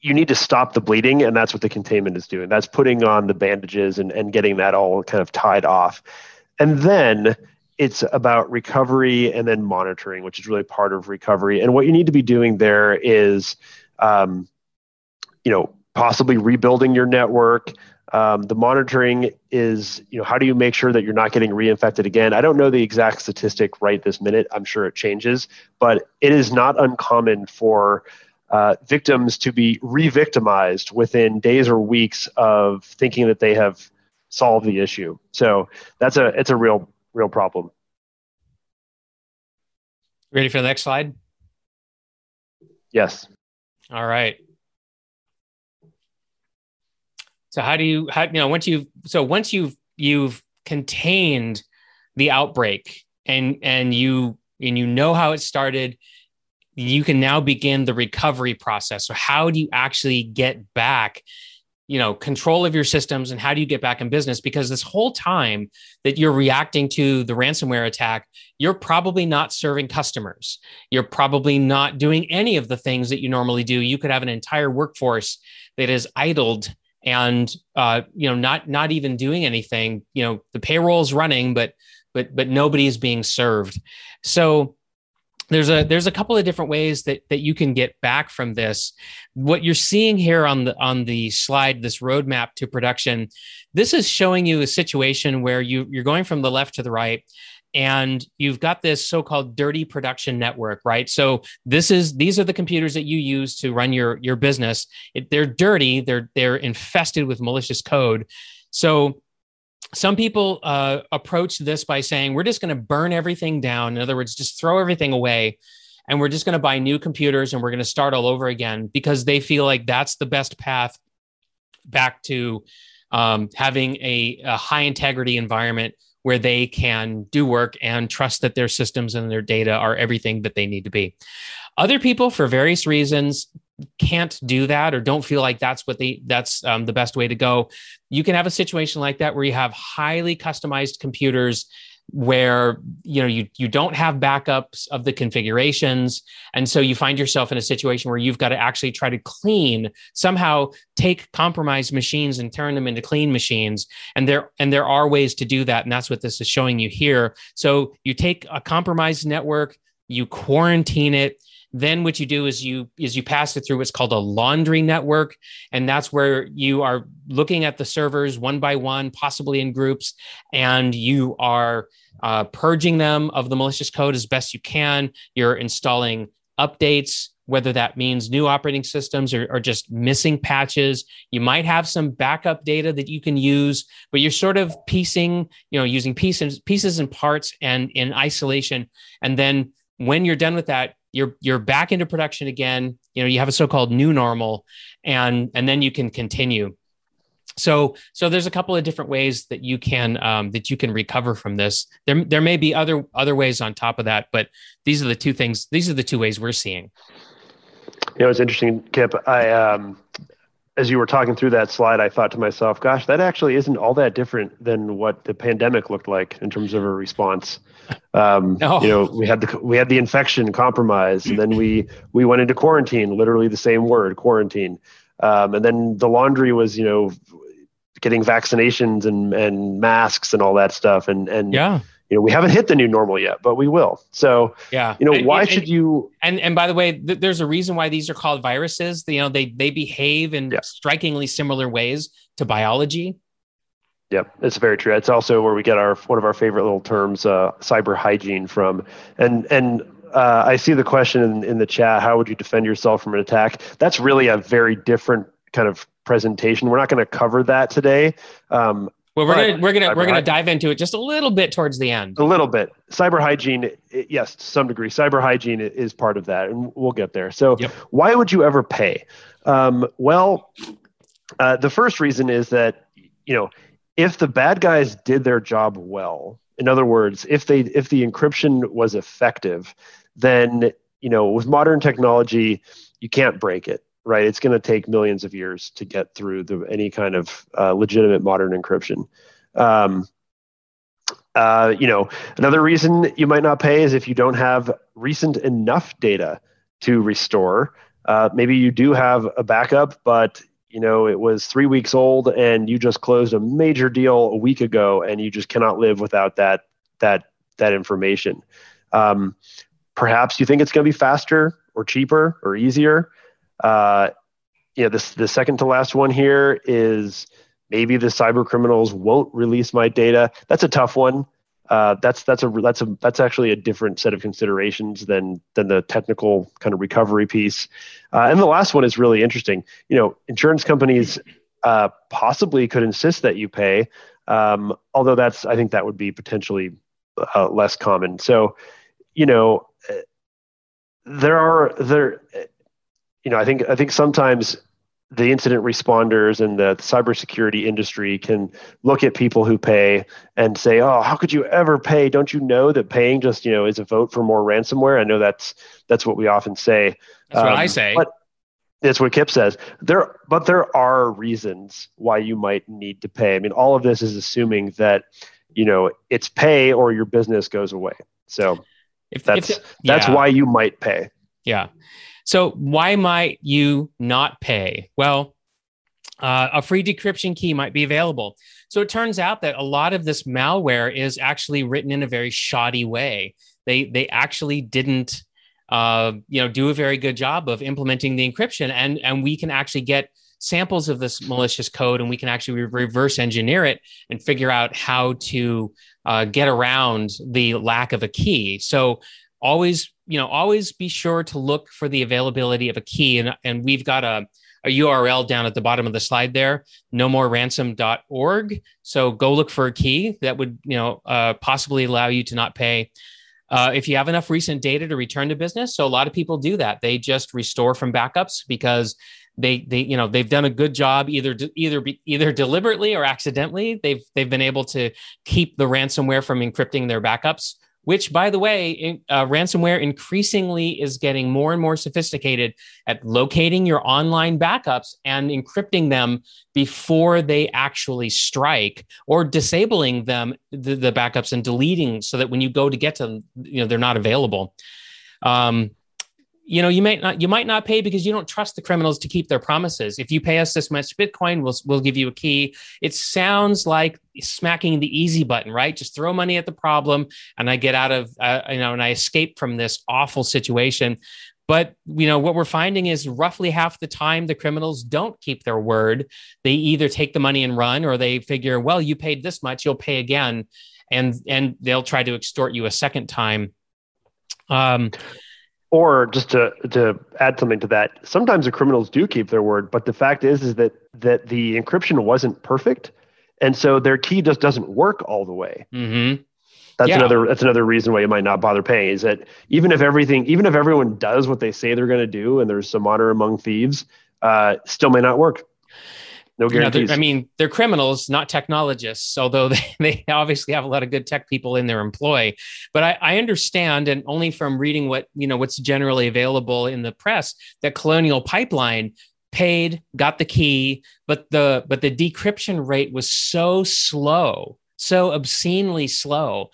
you need to stop the bleeding and that's what the containment is doing. That's putting on the bandages and, and getting that all kind of tied off. And then it's about recovery and then monitoring which is really part of recovery. And what you need to be doing there is um, you know possibly rebuilding your network Um, the monitoring is, you know, how do you make sure that you're not getting reinfected again? I don't know the exact statistic right this minute. I'm sure it changes, but it is not uncommon for uh, victims to be re-victimized within days or weeks of thinking that they have solved the issue. So that's a it's a real real problem. Ready for the next slide? Yes. All right. So how do you how you know once you've so once you've you've contained the outbreak and and you and you know how it started you can now begin the recovery process. So how do you actually get back you know control of your systems and how do you get back in business? Because this whole time that you're reacting to the ransomware attack you're probably not serving customers. You're probably not doing any of the things that you normally do. You could have an entire workforce that is idled and uh, you know not not even doing anything you know the payroll is running but but but nobody is being served. So there's a there's a couple of different ways that that you can get back from this. What you're seeing here on the on the slide this roadmap to production this is showing you a situation where you you're going from the left to the right and you've got this so-called dirty production network right? So this is these are the computers that you use to run your your business. It, they're dirty. They're they're infested with malicious code. So some people uh, approach this by saying we're just going to burn everything down. In other words just throw everything away and we're just going to buy new computers and we're going to start all over again because they feel like that's the best path back to um, having a, a high integrity environment where they can do work and trust that their systems and their data are everything that they need to be. Other people, for various reasons, can't do that or don't feel like that's what they that's um, the best way to go. You can have a situation like that where you have highly customized computers where you know you you don't have backups of the configurations. And so you find yourself in a situation where you've got to actually try to clean somehow take compromised machines and turn them into clean machines. And there and there are ways to do that and that's what this is showing you here. So you take a compromised network you quarantine it then what you do is you is you pass it through what's called a laundry network and that's where you are looking at the servers one by one possibly in groups and you are uh, purging them of the malicious code as best you can you're installing updates whether that means new operating systems or, or, just missing patches. You might have some backup data that you can use, but you're sort of piecing, you know, using pieces, pieces and parts and in isolation. And then when you're done with that, you're you're back into production again. You know you have a so-called new normal and and then you can continue. So so there's a couple of different ways that you can um, that you can recover from this. There there may be other other ways on top of that but these are the two things these are the two ways we're seeing. You know it's interesting kip. I um as you were talking through that slide, I thought to myself, gosh, that actually isn't all that different than what the pandemic looked like in terms of a response. Um, [LAUGHS] no. You know, we had the we had the infection compromise, and then we [CLEARS THROAT] we went into quarantine. Literally the same word, quarantine. Um, and then the laundry was, you know, getting vaccinations and and masks and all that stuff. And and yeah, you know we haven't hit the new normal yet but we will so yeah you know and, why and, should you and and by the way th- there's a reason why these are called viruses you know they they behave in yeah. strikingly similar ways to biology Yep, it's very true. It's also where we get our one of our favorite little terms, uh, cyber hygiene, from. And and uh, I see the question in, in the chat: How would you defend yourself from an attack? That's really a very different kind of presentation. We're not going to cover that today. Um, well, we're gonna we're gonna we're gonna dive into it just a little bit towards the end. A little bit. Cyber hygiene, yes, to some degree. Cyber hygiene is part of that, and we'll get there. So, yep. why would you ever pay? Um, well, uh, the first reason is that you know if the bad guys did their job well, in other words, if they if the encryption was effective, then you know with modern technology, you can't break it right? It's going to take millions of years to get through the, any kind of uh, legitimate modern encryption. Um, uh, you know, another reason you might not pay is if you don't have recent enough data to restore. Uh, maybe you do have a backup, but you know it was three weeks old, and you just closed a major deal a week ago, and you just cannot live without that that that information. Um, perhaps you think it's going to be faster or cheaper or easier. Uh, yeah, this the second to last one here is maybe the cyber criminals won't release my data. That's a tough one. Uh, that's that's a that's a that's actually a different set of considerations than than the technical kind of recovery piece. Uh, and the last one is really interesting. You know, insurance companies uh, possibly could insist that you pay, um, although that's I think that would be potentially uh, less common. So, you know, there are there, you know, I think I think sometimes the incident responders and the cybersecurity industry can look at people who pay and say, "Oh, how could you ever pay? Don't you know that paying just you know is a vote for more ransomware?" I know that's that's what we often say. That's um, what I um, say. But that's what Kip says. There, but there are reasons why you might need to pay. I mean, all of this is assuming that you know it's pay or your business goes away. So if that's if yeah. that's why you might pay. Yeah. So why might you not pay? Well, uh, a free decryption key might be available. So it turns out that a lot of this malware is actually written in a very shoddy way. They they actually didn't uh, you know do a very good job of implementing the encryption, and and we can actually get samples of this malicious code, and we can actually reverse engineer it and figure out how to uh, get around the lack of a key. So always you know always be sure to look for the availability of a key. And, and we've got a, a url down at the bottom of the slide there no more ransom.org so go look for a key that would you know uh, possibly allow you to not pay. Uh, if you have enough recent data to return to business so a lot of people do that. They just restore from backups because they they you know they've done a good job either either either deliberately or accidentally. They've they've been able to keep the ransomware from encrypting their backups which, by the way, uh, ransomware increasingly is getting more and more sophisticated at locating your online backups and encrypting them before they actually strike or disabling them, the, the backups and deleting so that when you go to get to them, you know, they're not available. Um, you know you might not you might not pay because you don't trust the criminals to keep their promises. If you pay us this much bitcoin we'll we'll give you a key. It sounds like smacking the easy button right? Just throw money at the problem and i get out of uh, you know and i escape from this awful situation. But you know what we're finding is roughly half the time the criminals don't keep their word. They either take the money and run or they figure well you paid this much you'll pay again. And and they'll try to extort you a second time. Um, or just to to add something to that, sometimes the criminals do keep their word, but the fact is is that that the encryption wasn't perfect, and so their key just doesn't work all the way. Mm-hmm. That's yeah. another that's another reason why you might not bother paying. Is that even if everything, even if everyone does what they say they're going to do, and there's some honor among thieves, uh, still may not work. No guarantees. I mean, they're criminals, not technologists, although [LAUGHS] they, they obviously have a lot of good tech people in their employ. But I, I understand, and only from reading what you know what's generally available in the press, that Colonial Pipeline paid, got the key, but the but the decryption rate was so slow, so obscenely slow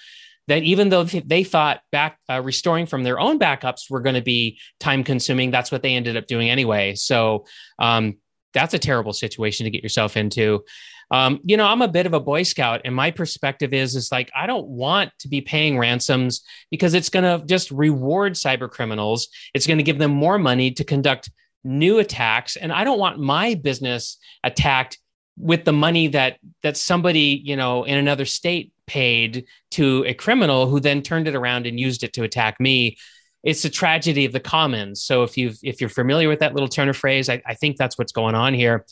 that even though they thought back uh, restoring from their own backups were going to be time consuming, that's what they ended up doing anyway. So um, that's a terrible situation to get yourself into. Um, you know, I'm a bit of a Boy Scout, and my perspective is is like I don't want to be paying ransoms because it's going to just reward cyber criminals. It's going to give them more money to conduct new attacks, and I don't want my business attacked with the money that that somebody you know in another state paid to a criminal who then turned it around and used it to attack me it's a tragedy of the commons. So if you if you're familiar with that little turn of phrase, I, I think that's what's going on here.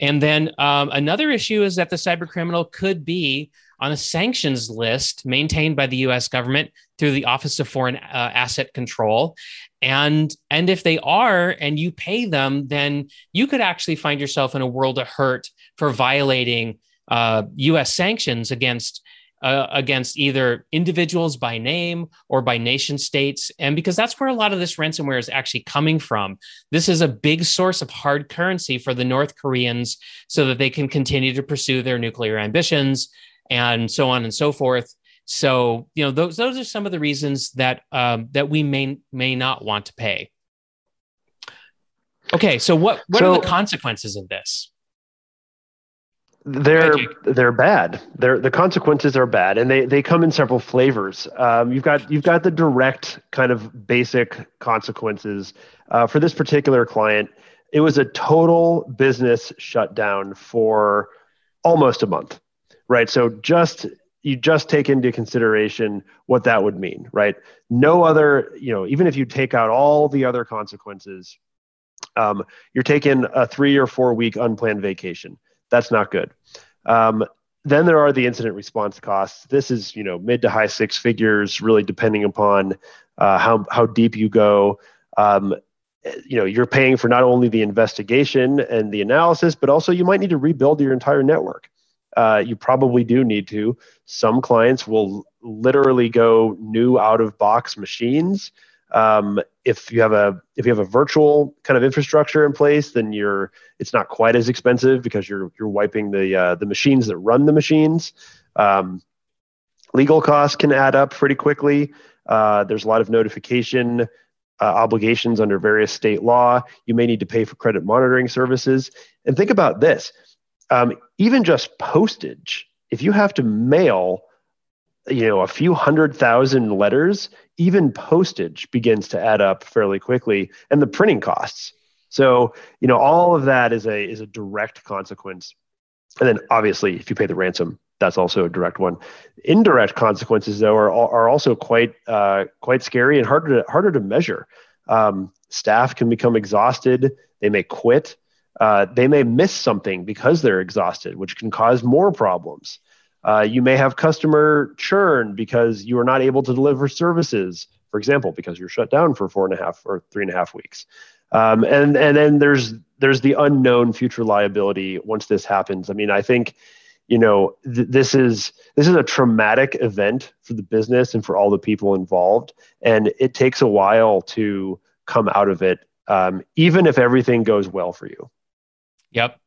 And then um, another issue is that the cyber criminal could be on a sanctions list maintained by the U.S. government through the Office of Foreign uh, Asset Control, and and if they are and you pay them, then you could actually find yourself in a world of hurt for violating uh, U.S. sanctions against uh, against either individuals by name or by nation states. And because that's where a lot of this ransomware is actually coming from. This is a big source of hard currency for the North Koreans so that they can continue to pursue their nuclear ambitions and so on and so forth. So, you know, those, those are some of the reasons that, um, that we may, may not want to pay. Okay. So what, what so, are the consequences of this? They're they're bad. They're the consequences are bad, and they they come in several flavors. Um, you've got you've got the direct kind of basic consequences uh, for this particular client. It was a total business shutdown for almost a month, right? So just you just take into consideration what that would mean, right? No other, you know, even if you take out all the other consequences, um, you're taking a three or four week unplanned vacation. That's not good. Um, then there are the incident response costs. This is, you know, mid to high six figures, really depending upon uh, how how deep you go. Um, you know, you're paying for not only the investigation and the analysis, but also you might need to rebuild your entire network uh, you probably do need to. Some clients will literally go new out of box machines. Um, if you have a if you have a virtual kind of infrastructure in place, then you're it's not quite as expensive because you're you're wiping the uh, the machines that run the machines. Um, legal costs can add up pretty quickly. Uh, there's a lot of notification uh, obligations under various state law. You may need to pay for credit monitoring services. And think about this um, even just postage, if you have to mail, you know, a few hundred thousand letters, even postage begins to add up fairly quickly, and the printing costs. So, you know, all of that is a is a direct consequence. And then obviously, if you pay the ransom, that's also a direct one. Indirect consequences, though, are are also quite uh, quite scary and harder to, harder to measure. Um, staff can become exhausted; they may quit. Uh, they may miss something because they're exhausted, which can cause more problems. Uh, you may have customer churn because you are not able to deliver services, for example, because you're shut down for four and a half or three and a half weeks. Um, and and then there's there's the unknown future liability once this happens. I mean, I think you know th- this is this is a traumatic event for the business and for all the people involved, and it takes a while to come out of it, um, even if everything goes well for you. Yep.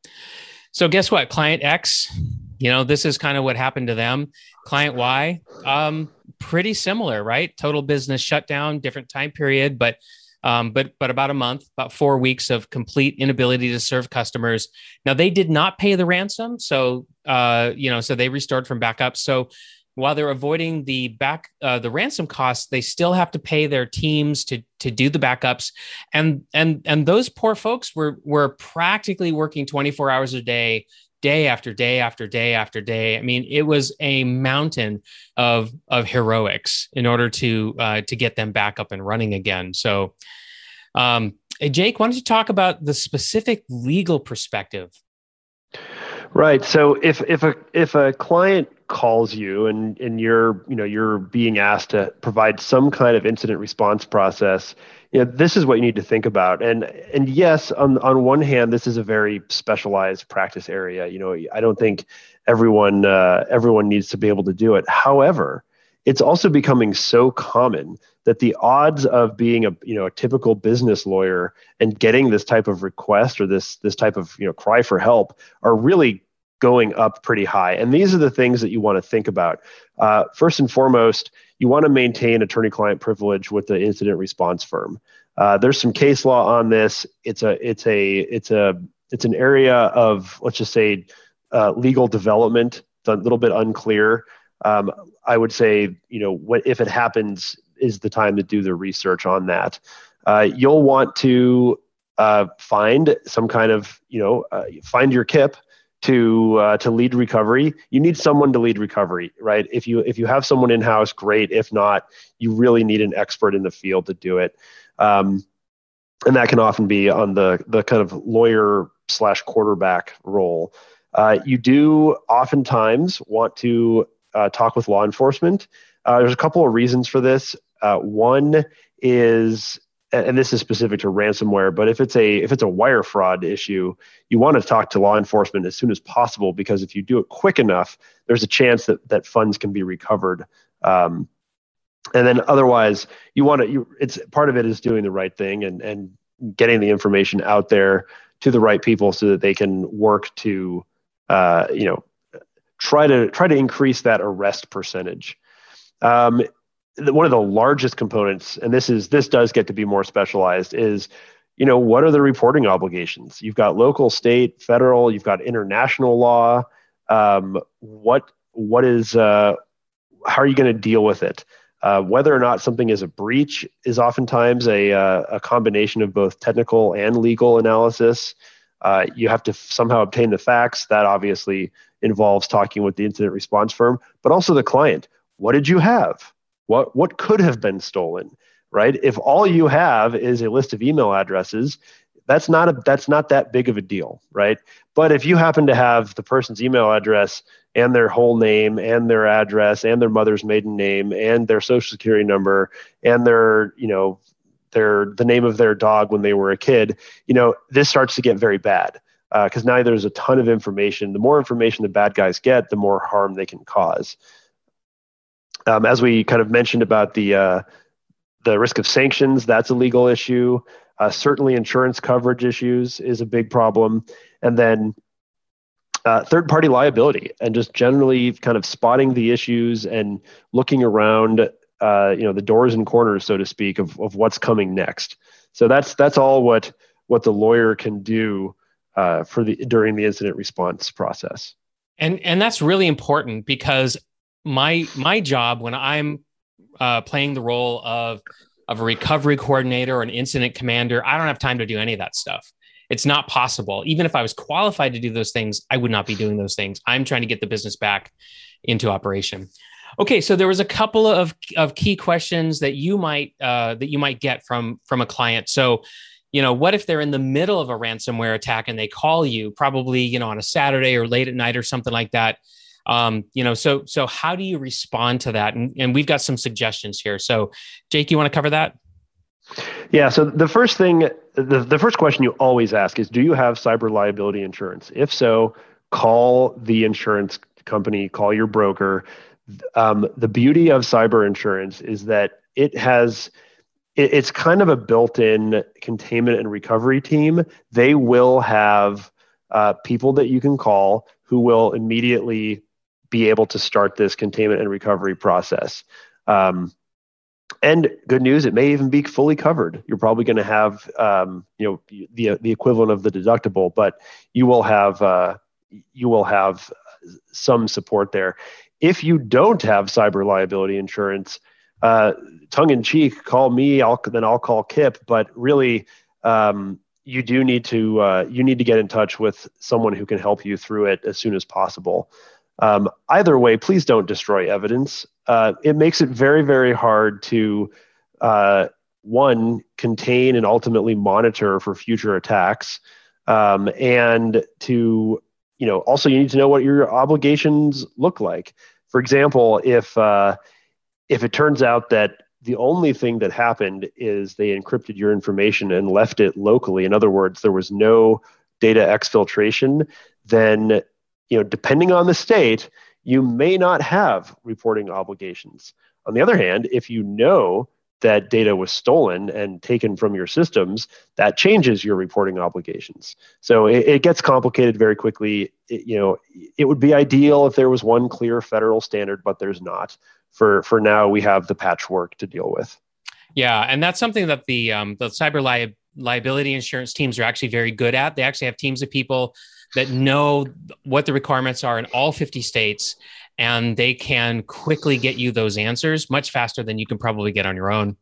So guess what? Client X, you know, this is kind of what happened to them. Client Y, um, pretty similar, right? Total business shutdown, different time period, but um, but but about a month, about four weeks of complete inability to serve customers. Now they did not pay the ransom, so uh, you know, so they restored from backup. So while they're avoiding the back uh, the ransom costs they still have to pay their teams to to do the backups and and and those poor folks were were practically working 24 hours a day day after day after day after day. I mean it was a mountain of of heroics in order to uh, to get them back up and running again. So um, jake why don't you talk about the specific legal perspective Right. So if if a if a client calls you and and you're you know you're being asked to provide some kind of incident response process, you know this is what you need to think about. And and yes, on on one hand, this is a very specialized practice area. You know, I don't think everyone uh, everyone needs to be able to do it. However, it's also becoming so common that the odds of being a you know a typical business lawyer and getting this type of request or this this type of you know cry for help are really going up pretty high. And these are the things that you want to think about. Uh, first and foremost you want to maintain attorney client privilege with the incident response firm. Uh, there's some case law on this. It's a it's a it's a it's an area of let's just say uh, legal development a little bit unclear um, I would say, you know, what, if it happens, is the time to do the research on that. Uh, you'll want to uh, find some kind of, you know, uh, find your KIP to uh, to lead recovery. You need someone to lead recovery, right? If you if you have someone in house, great. If not, you really need an expert in the field to do it. Um, and that can often be on the the kind of lawyer slash quarterback role. Uh, you do oftentimes want to uh, talk with law enforcement. Uh, there's a couple of reasons for this. Uh, one is, and this is specific to ransomware, but if it's a if it's a wire fraud issue, you want to talk to law enforcement as soon as possible because if you do it quick enough, there's a chance that that funds can be recovered. Um, and then otherwise, you want to. You, it's part of it is doing the right thing and and getting the information out there to the right people so that they can work to uh, you know try to try to increase that arrest percentage. Um, one of the largest components, and this is this does get to be more specialized, is you know what are the reporting obligations? You've got local, state, federal. You've got international law. Um, what what is uh, how are you going to deal with it? Uh, whether or not something is a breach is oftentimes a, uh, a combination of both technical and legal analysis. Uh, you have to somehow obtain the facts. That obviously involves talking with the incident response firm, but also the client. What did you have? What what could have been stolen? Right? If all you have is a list of email addresses, that's not a that's not that big of a deal, right? But if you happen to have the person's email address and their whole name and their address and their mother's maiden name and their social security number and their, you know, their the name of their dog when they were a kid, you know, this starts to get very bad because uh, now there's a ton of information. The more information the bad guys get, the more harm they can cause. Um, as we kind of mentioned about the uh, the risk of sanctions, that's a legal issue. Uh, certainly, insurance coverage issues is a big problem. And then uh, third party liability and just generally kind of spotting the issues and looking around, uh, you know, the doors and corners, so to speak, of, of what's coming next. So that's that's all what what the lawyer can do uh, for the during the incident response process. And and that's really important because my my job when I'm uh, playing the role of of a recovery coordinator or an incident commander. I don't have time to do any of that stuff. It's not possible. Even if I was qualified to do those things, I would not be doing those things. I'm trying to get the business back into operation. Okay, so there was a couple of, of key questions that you might uh, that you might get from from a client. So, you know, what if they're in the middle of a ransomware attack and they call you, probably you know on a Saturday or late at night or something like that? um, you know so so how do you respond to that and, and we've got some suggestions here so jake you want to cover that yeah so the first thing the, the first question you always ask is do you have cyber liability insurance if so call the insurance company call your broker um, the beauty of cyber insurance is that it has it, it's kind of a built-in containment and recovery team they will have uh, people that you can call who will immediately be able to start this containment and recovery process. Um, and good news, it may even be fully covered. You're probably going to have, um, you know, the the equivalent of the deductible, but you will have uh, you will have some support there. If you don't have cyber liability insurance, uh, tongue in cheek, call me. I'll then I'll call Kip. But really, um, you do need to uh, you need to get in touch with someone who can help you through it as soon as possible. Um, either way, please don't destroy evidence. Uh, it makes it very, very hard to, uh, one, contain and ultimately monitor for future attacks. Um, and to, you know, also you need to know what your obligations look like. For example, if, uh, if it turns out that the only thing that happened is they encrypted your information and left it locally, in other words, there was no data exfiltration, then you know, depending on the state, you may not have reporting obligations. On the other hand, if you know that data was stolen and taken from your systems, that changes your reporting obligations. So it, it gets complicated very quickly. It, you know, it would be ideal if there was one clear federal standard, but there's not. For for now, we have the patchwork to deal with. Yeah, and that's something that the um, the cyber li- liability insurance teams are actually very good at. They actually have teams of people that know what the requirements are in all 50 states and they can quickly get you those answers much faster than you can probably get on your own.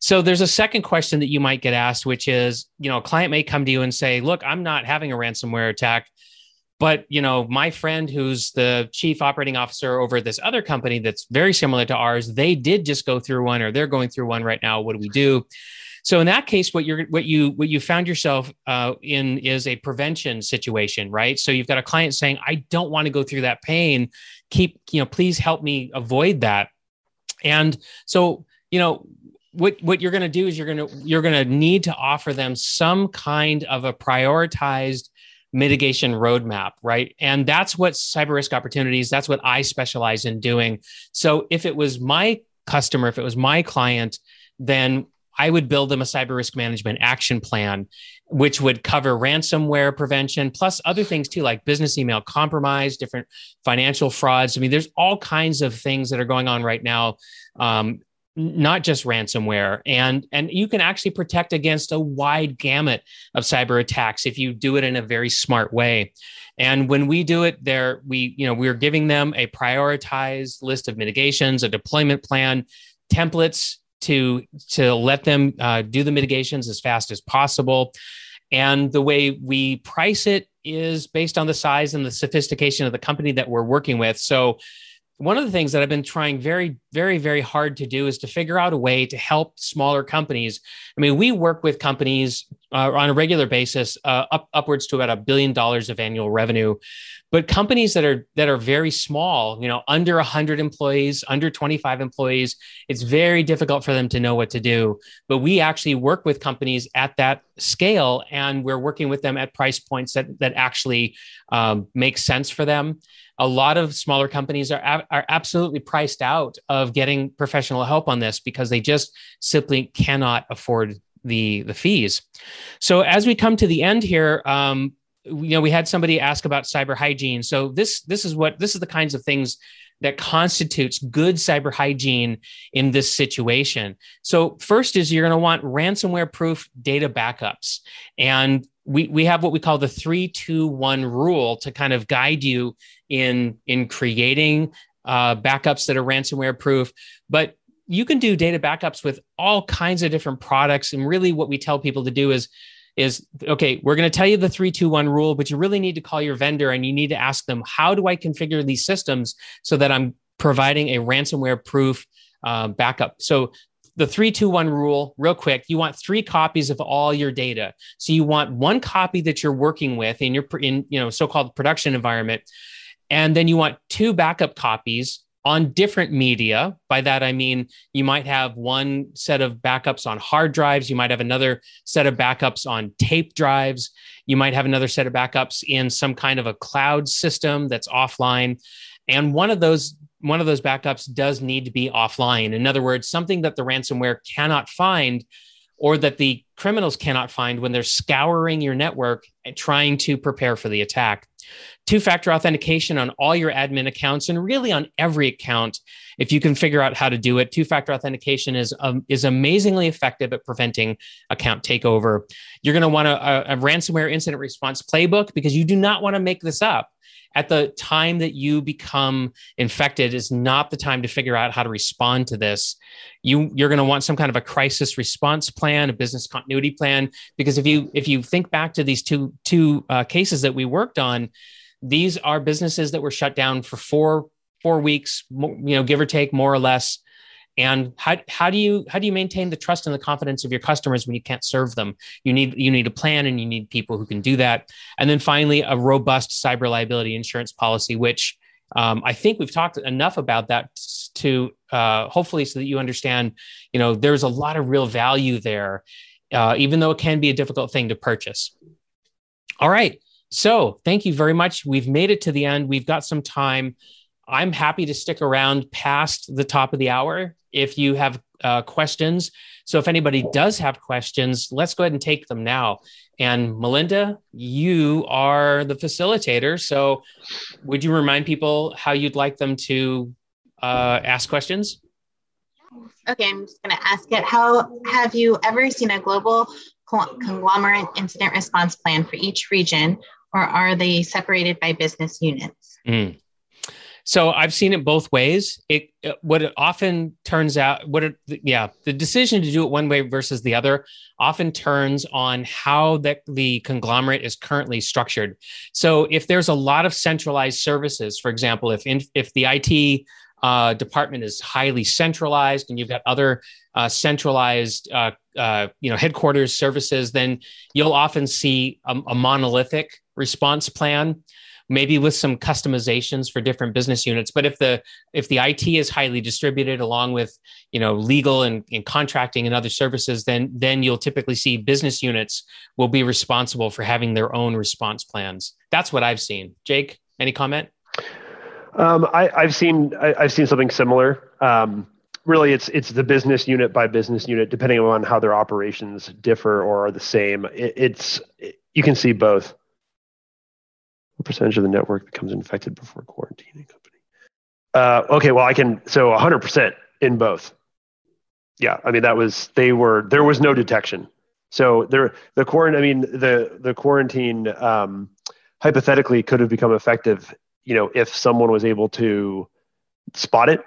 So there's a second question that you might get asked, which is, you know, a client may come to you and say, look, I'm not having a ransomware attack, but you know, my friend who's the chief operating officer over this other company that's very similar to ours, they did just go through one or they're going through one right now. What do we do? So in that case, what you're what you what you found yourself uh, in is a prevention situation, right? So you've got a client saying, "I don't want to go through that pain. Keep you know, please help me avoid that." And so you know what what you're going to do is you're going to you're going to need to offer them some kind of a prioritized mitigation roadmap, right? And that's what cyber risk opportunities, that's what I specialize in doing. So if it was my customer, if it was my client, then I would build them a cyber risk management action plan, which would cover ransomware prevention, plus other things too, like business email compromise, different financial frauds. I mean, there's all kinds of things that are going on right now. Um, not just ransomware and and you can actually protect against a wide gamut of cyber attacks if you do it in a very smart way and when we do it there we you know we're giving them a prioritized list of mitigations a deployment plan templates to to let them uh, do the mitigations as fast as possible And the way we price it is based on the size and the sophistication of the company that we're working with. So one of the things that I've been trying very, very, very hard to do is to figure out a way to help smaller companies. I mean, we work with companies uh, on a regular basis, uh, up, upwards to about a billion dollars of annual revenue, but companies that are that are very small, you know, under 100 employees, under 25 employees, it's very difficult for them to know what to do. But we actually work with companies at that scale, and we're working with them at price points that that actually um, make sense for them a lot of smaller companies are, are absolutely priced out of getting professional help on this because they just simply cannot afford the the fees. So as we come to the end here, um, you know, we had somebody ask about cyber hygiene. So this this is what this is the kinds of things that constitutes good cyber hygiene in this situation. So first is you're going to want ransomware proof data backups. And we, we have what we call the three, two, one rule to kind of guide you in, in creating uh, backups that are ransomware proof. But you can do data backups with all kinds of different products. And really, what we tell people to do is is okay, we're going to tell you the 321 rule, but you really need to call your vendor and you need to ask them, how do I configure these systems so that I'm providing a ransomware proof uh, backup? So the 321 rule real quick you want three copies of all your data so you want one copy that you're working with in your in you know so-called production environment and then you want two backup copies on different media. By that, I mean you might have one set of backups on hard drives, you might have another set of backups on tape drives, you might have another set of backups in some kind of a cloud system that's offline. And one of those one of those backups does need to be offline. In other words, something that the ransomware cannot find or that the criminals cannot find when they're scouring your network and trying to prepare for the attack. Two factor authentication on all your admin accounts and really on every account. If you can figure out how to do it, two factor authentication is, um, is amazingly effective at preventing account takeover. You're going to want a, a ransomware incident response playbook because you do not want to make this up at the time that you become infected is not the time to figure out how to respond to this. You you're going to want some kind of a crisis response plan a business continuity plan because if you if you think back to these two two uh, cases that we worked on these are businesses that were shut down for four four weeks you know give or take more or less and how, how do you how do you maintain the trust and the confidence of your customers when you can't serve them? You need you need a plan and you need people who can do that. And then finally a robust cyber liability insurance policy which um, i think we've talked enough about that to uh, hopefully so that you understand you know there's a lot of real value there uh, even though it can be a difficult thing to purchase. All right. So thank you very much. We've made it to the end. We've got some time. I'm happy to stick around past the top of the hour if you have uh, questions. So if anybody does have questions, let's go ahead and take them now. And Melinda, you are the facilitator. So would you remind people how you'd like them to uh, ask questions? Okay, I'm just going to ask it. How have you ever seen a global conglomerate incident response plan for each region, or are they separated by business units? Mm. So I've seen it both ways. It what it often turns out what it yeah the decision to do it one way versus the other often turns on how that the conglomerate is currently structured. So if there's a lot of centralized services, for example, if in, if the IT uh, department is highly centralized and you've got other uh, centralized uh, uh you know headquarters services, then you'll often see a, a monolithic response plan maybe with some customizations for different business units but if the if the it is highly distributed along with you know legal and, and contracting and other services then then you'll typically see business units will be responsible for having their own response plans that's what i've seen jake any comment um, I, have seen I, have seen something similar. Um, really, it's it's the business unit by business unit, depending on how their operations differ or are the same. It, it's it, you can see both. What percentage of the network becomes infected before quarantining company? Uh, okay, well, I can, so 100% in both. Yeah, I mean, that was, they were, there was no detection. So there, the quarantine, I mean, the, the quarantine um, hypothetically could have become effective, you know, if someone was able to spot it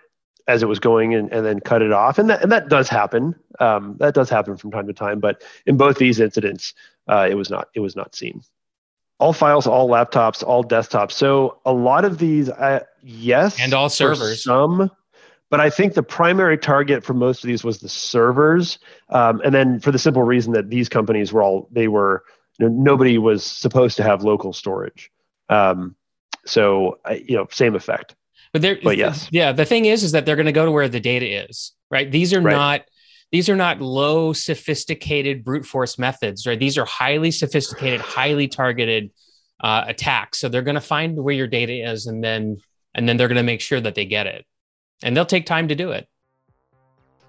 as it was going and, and then cut it off. And that, and that does happen. Um, that does happen from time to time. But in both these incidents, uh, it was not it was not seen. All files, all laptops, all desktops. So a lot of these, uh, yes, and all servers. Some, but I think the primary target for most of these was the servers, um, and then for the simple reason that these companies were all they were you know, nobody was supposed to have local storage. Um, so you know, same effect. But there, but yes, yeah. The thing is, is that they're going to go to where the data is, right? These are right. not these are not low sophisticated brute force methods, right? These are highly sophisticated, highly targeted uh, attacks. So they're going to find where your data is, and then and then they're going to make sure that they get it, and they'll take time to do it.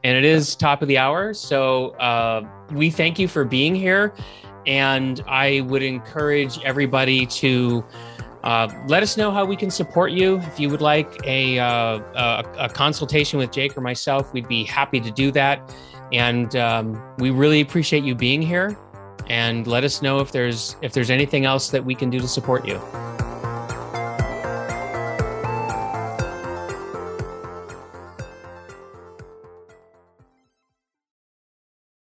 And it is top of the hour, so uh, we thank you for being here, and I would encourage everybody to uh, let us know how we can support you. If you would like a, uh, a, a, consultation with Jake or myself, we'd be happy to do that. And um, we really appreciate you being here. And let us know if there's if there's anything else that we can do to support you.